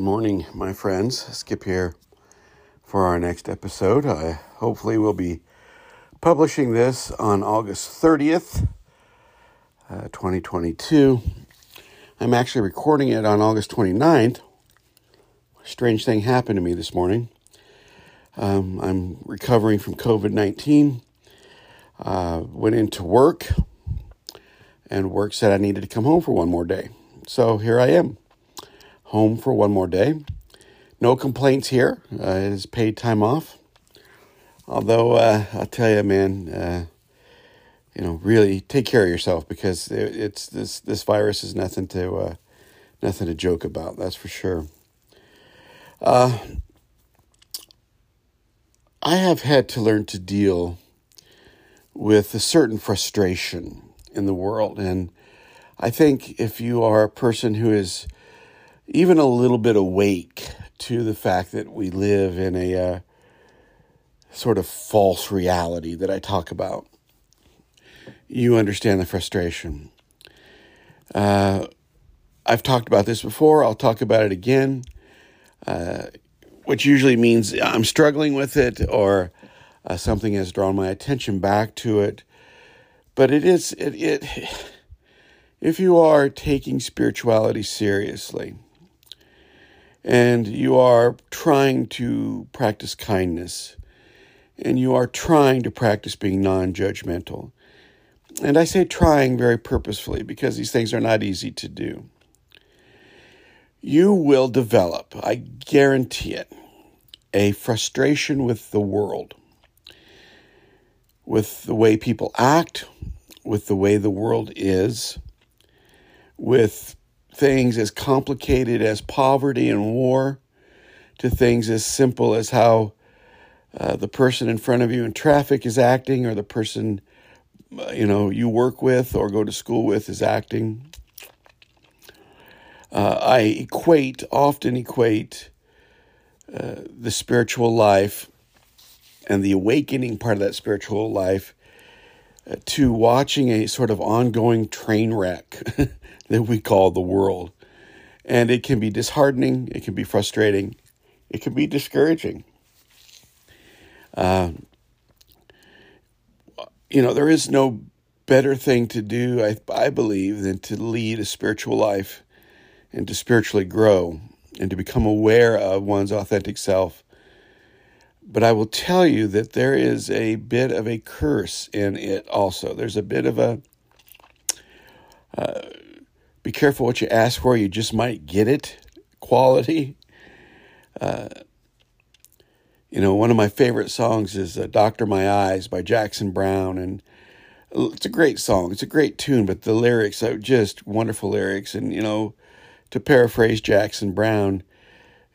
Good morning, my friends. Skip here for our next episode. I hopefully will be publishing this on August 30th, uh, 2022. I'm actually recording it on August 29th. strange thing happened to me this morning. Um, I'm recovering from COVID 19. Uh, went into work, and work said I needed to come home for one more day. So here I am home for one more day. No complaints here. Uh, it is paid time off. Although uh, I'll tell you, man, uh, you know, really take care of yourself because it's this this virus is nothing to uh, nothing to joke about. That's for sure. Uh, I have had to learn to deal with a certain frustration in the world, and I think if you are a person who is even a little bit awake to the fact that we live in a uh, sort of false reality that I talk about, you understand the frustration. Uh, I've talked about this before, I'll talk about it again, uh, which usually means I'm struggling with it or uh, something has drawn my attention back to it. But it is, it, it if you are taking spirituality seriously, and you are trying to practice kindness and you are trying to practice being non judgmental. And I say trying very purposefully because these things are not easy to do. You will develop, I guarantee it, a frustration with the world, with the way people act, with the way the world is, with things as complicated as poverty and war to things as simple as how uh, the person in front of you in traffic is acting or the person uh, you know you work with or go to school with is acting. Uh, i equate often equate uh, the spiritual life and the awakening part of that spiritual life uh, to watching a sort of ongoing train wreck that we call the world. And it can be disheartening, it can be frustrating, it can be discouraging. Uh, you know, there is no better thing to do, I, I believe, than to lead a spiritual life and to spiritually grow and to become aware of one's authentic self. But I will tell you that there is a bit of a curse in it also. There's a bit of a. Uh, be careful what you ask for, you just might get it quality. Uh, you know, one of my favorite songs is uh, Doctor My Eyes by Jackson Browne. And it's a great song, it's a great tune, but the lyrics are just wonderful lyrics. And, you know, to paraphrase Jackson Browne,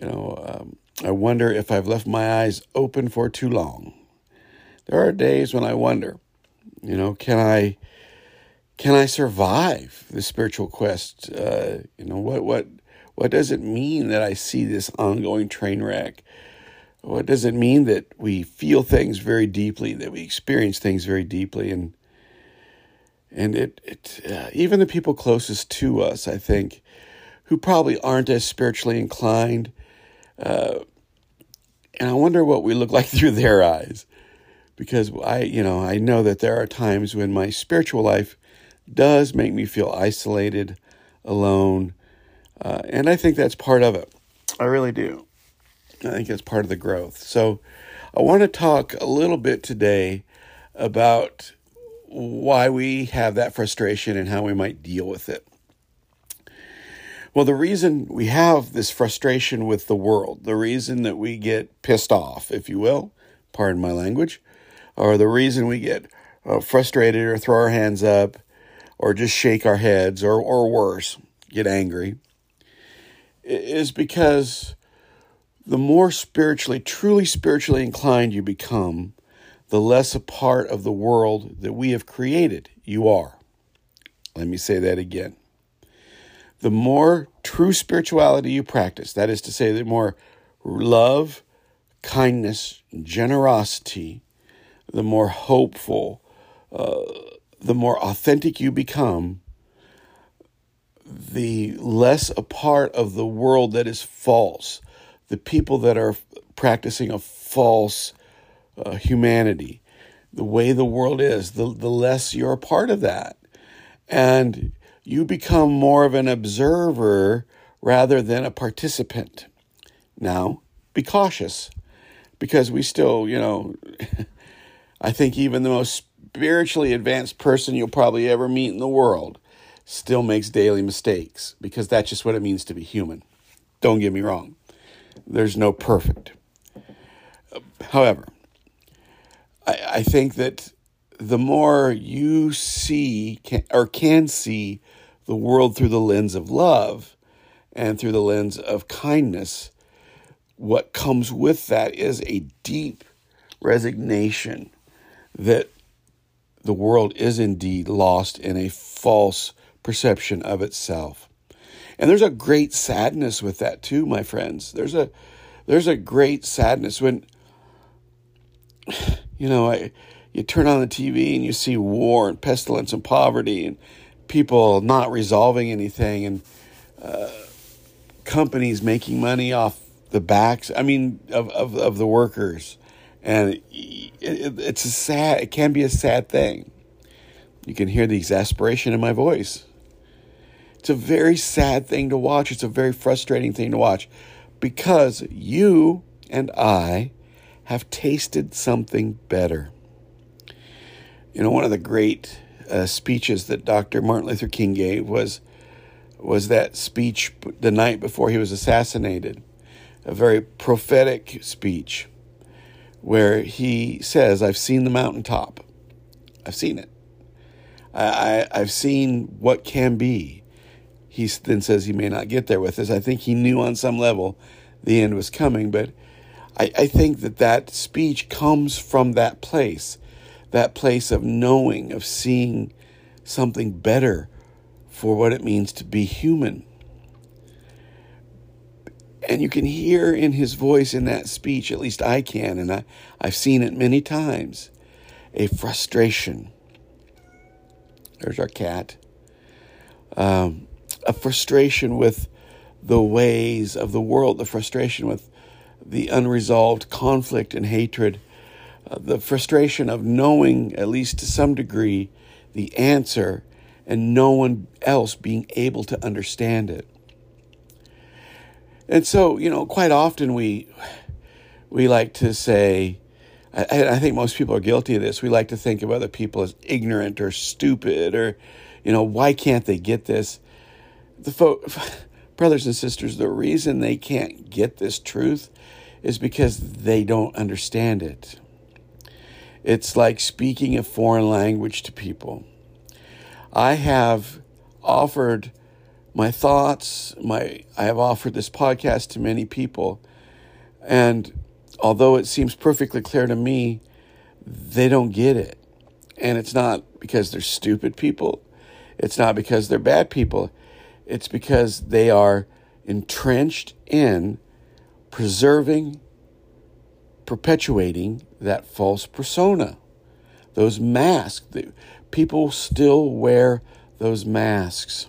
you know, um, I wonder if I've left my eyes open for too long. There are days when I wonder, you know, can I can I survive the spiritual quest? Uh, you know, what what what does it mean that I see this ongoing train wreck? What does it mean that we feel things very deeply, that we experience things very deeply, and and it it uh, even the people closest to us, I think, who probably aren't as spiritually inclined, uh, and I wonder what we look like through their eyes, because I you know I know that there are times when my spiritual life does make me feel isolated, alone, uh, and I think that's part of it. I really do. I think that's part of the growth. So, I want to talk a little bit today about why we have that frustration and how we might deal with it. Well, the reason we have this frustration with the world, the reason that we get pissed off, if you will, pardon my language, or the reason we get uh, frustrated or throw our hands up or just shake our heads or, or worse, get angry, is because the more spiritually, truly spiritually inclined you become, the less a part of the world that we have created you are. Let me say that again. The more true spirituality you practice, that is to say, the more love, kindness, generosity, the more hopeful, uh, the more authentic you become, the less a part of the world that is false, the people that are practicing a false uh, humanity, the way the world is, the, the less you're a part of that. And you become more of an observer rather than a participant. Now, be cautious because we still, you know, I think even the most spiritually advanced person you'll probably ever meet in the world still makes daily mistakes because that's just what it means to be human. Don't get me wrong, there's no perfect. However, I, I think that the more you see can, or can see the world through the lens of love and through the lens of kindness, what comes with that is a deep resignation that the world is indeed lost in a false perception of itself. And there's a great sadness with that too, my friends. There's a there's a great sadness when you know, I, you turn on the TV and you see war and pestilence and poverty and people not resolving anything and uh, companies making money off the backs, I mean, of, of, of the workers. And it, it, it's a sad, it can be a sad thing. You can hear the exasperation in my voice. It's a very sad thing to watch. It's a very frustrating thing to watch because you and I have tasted something better. You know, one of the great uh, speeches that Dr. Martin Luther King gave was was that speech the night before he was assassinated, a very prophetic speech where he says, I've seen the mountaintop. I've seen it. I, I, have seen what can be. He then says he may not get there with us. I think he knew on some level the end was coming, but I, I think that that speech comes from that place, that place of knowing, of seeing something better for what it means to be human. And you can hear in his voice in that speech, at least I can, and I, I've seen it many times, a frustration. There's our cat. Um, a frustration with the ways of the world, the frustration with the unresolved conflict and hatred, uh, the frustration of knowing, at least to some degree, the answer and no one else being able to understand it. And so, you know, quite often we we like to say, I, I, think most people are guilty of this. We like to think of other people as ignorant or stupid, or you know, why can't they get this? The fo- brothers and sisters, the reason they can't get this truth is because they don't understand it. It's like speaking a foreign language to people. I have offered my thoughts, my I have offered this podcast to many people and although it seems perfectly clear to me, they don't get it. And it's not because they're stupid people. It's not because they're bad people. It's because they are entrenched in preserving, perpetuating that false persona, those masks. That people still wear those masks.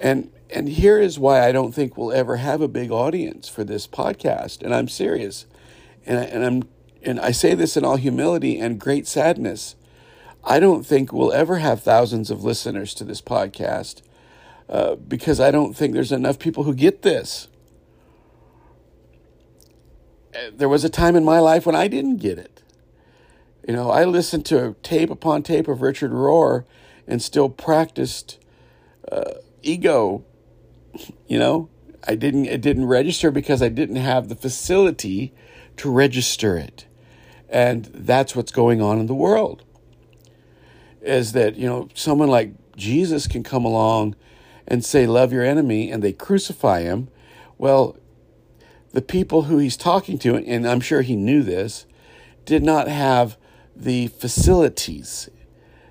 And and here is why I don't think we'll ever have a big audience for this podcast. And I'm serious. And, I, and I'm and I say this in all humility and great sadness. I don't think we'll ever have thousands of listeners to this podcast uh, because I don't think there's enough people who get this. Uh, there was a time in my life when I didn't get it. You know, I listened to tape upon tape of Richard Rohr and still practiced uh, ego you know, I didn't it didn't register because I didn't have the facility to register it. And that's what's going on in the world. Is that, you know, someone like Jesus can come along and say love your enemy and they crucify him. Well, the people who he's talking to and I'm sure he knew this did not have the facilities,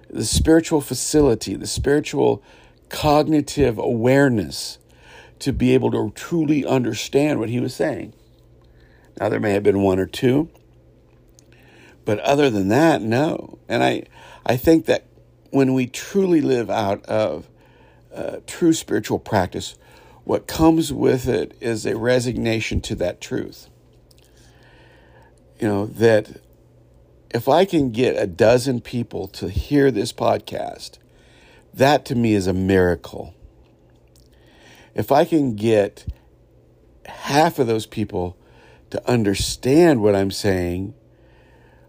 the spiritual facility, the spiritual cognitive awareness to be able to truly understand what he was saying. Now, there may have been one or two, but other than that, no. And I, I think that when we truly live out of uh, true spiritual practice, what comes with it is a resignation to that truth. You know, that if I can get a dozen people to hear this podcast, that to me is a miracle. If I can get half of those people to understand what I'm saying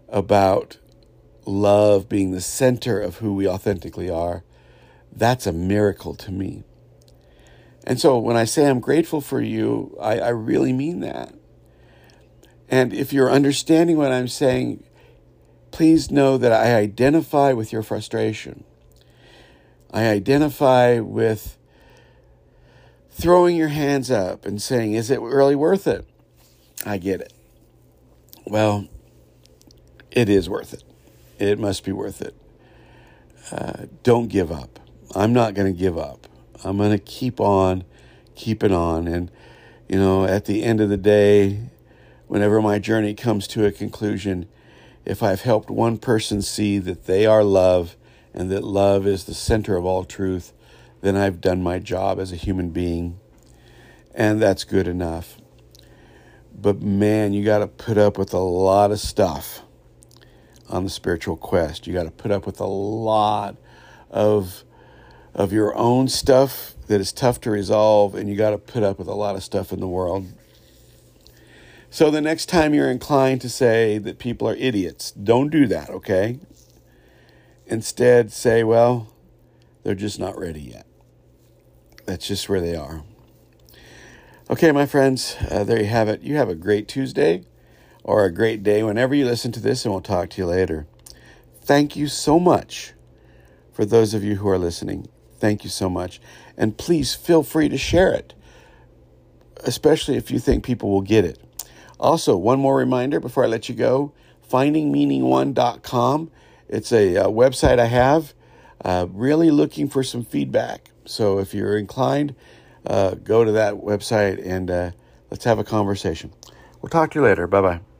about love being the center of who we authentically are, that's a miracle to me. And so when I say I'm grateful for you, I, I really mean that. And if you're understanding what I'm saying, please know that I identify with your frustration. I identify with throwing your hands up and saying, Is it really worth it? I get it. Well, it is worth it. It must be worth it. Uh, don't give up. I'm not going to give up. I'm going to keep on keeping on. And, you know, at the end of the day, whenever my journey comes to a conclusion, if I've helped one person see that they are love and that love is the center of all truth, then I've done my job as a human being. And that's good enough. But man, you got to put up with a lot of stuff on the spiritual quest. You got to put up with a lot of of your own stuff that is tough to resolve and you got to put up with a lot of stuff in the world. So the next time you're inclined to say that people are idiots, don't do that, okay? Instead, say, well, they're just not ready yet. That's just where they are. Okay, my friends, uh, there you have it. You have a great Tuesday or a great day whenever you listen to this, and we'll talk to you later. Thank you so much for those of you who are listening. Thank you so much. And please feel free to share it, especially if you think people will get it. Also, one more reminder before I let you go findingmeaning1.com. It's a, a, uh, website I have. Uh, really looking for some feedback. So if you're inclined, uh, go to that website and uh, let's have a conversation. We'll talk to you later. Bye bye.